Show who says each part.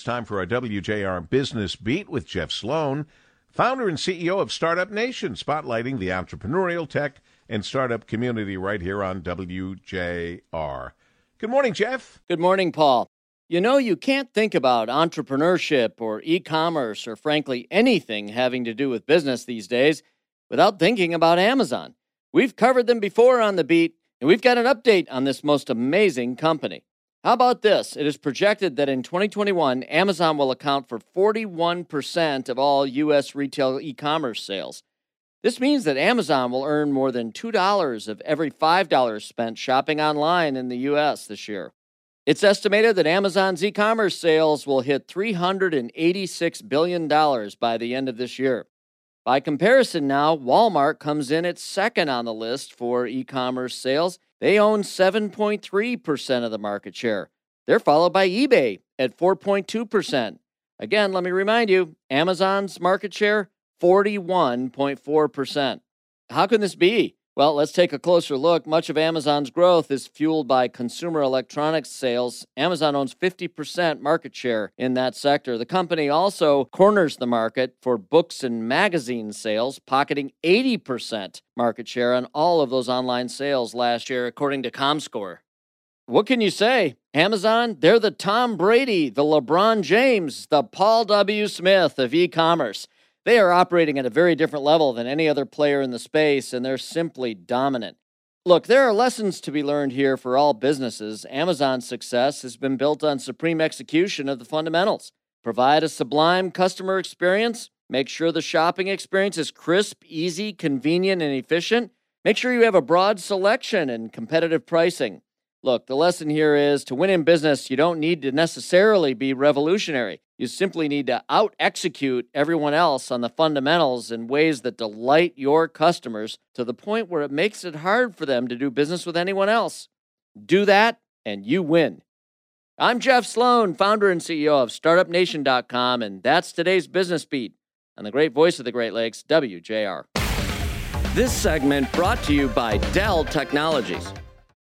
Speaker 1: It's time for our WJR Business Beat with Jeff Sloan, founder and CEO of Startup Nation, spotlighting the entrepreneurial tech and startup community right here on WJR. Good morning, Jeff.
Speaker 2: Good morning, Paul. You know, you can't think about entrepreneurship or e commerce or, frankly, anything having to do with business these days without thinking about Amazon. We've covered them before on the beat, and we've got an update on this most amazing company. How about this? It is projected that in 2021, Amazon will account for 41% of all U.S. retail e commerce sales. This means that Amazon will earn more than $2 of every $5 spent shopping online in the U.S. this year. It's estimated that Amazon's e commerce sales will hit $386 billion by the end of this year. By comparison, now, Walmart comes in at second on the list for e commerce sales they own 7.3% of the market share. They're followed by eBay at 4.2%. Again, let me remind you Amazon's market share, 41.4%. How can this be? Well, let's take a closer look. Much of Amazon's growth is fueled by consumer electronics sales. Amazon owns 50% market share in that sector. The company also corners the market for books and magazine sales, pocketing 80% market share on all of those online sales last year, according to ComScore. What can you say? Amazon, they're the Tom Brady, the LeBron James, the Paul W. Smith of e commerce. They are operating at a very different level than any other player in the space, and they're simply dominant. Look, there are lessons to be learned here for all businesses. Amazon's success has been built on supreme execution of the fundamentals. Provide a sublime customer experience, make sure the shopping experience is crisp, easy, convenient, and efficient. Make sure you have a broad selection and competitive pricing. Look, the lesson here is to win in business, you don't need to necessarily be revolutionary. You simply need to out execute everyone else on the fundamentals in ways that delight your customers to the point where it makes it hard for them to do business with anyone else. Do that, and you win. I'm Jeff Sloan, founder and CEO of StartupNation.com, and that's today's Business Beat on the great voice of the Great Lakes, WJR. This segment brought to you by Dell Technologies.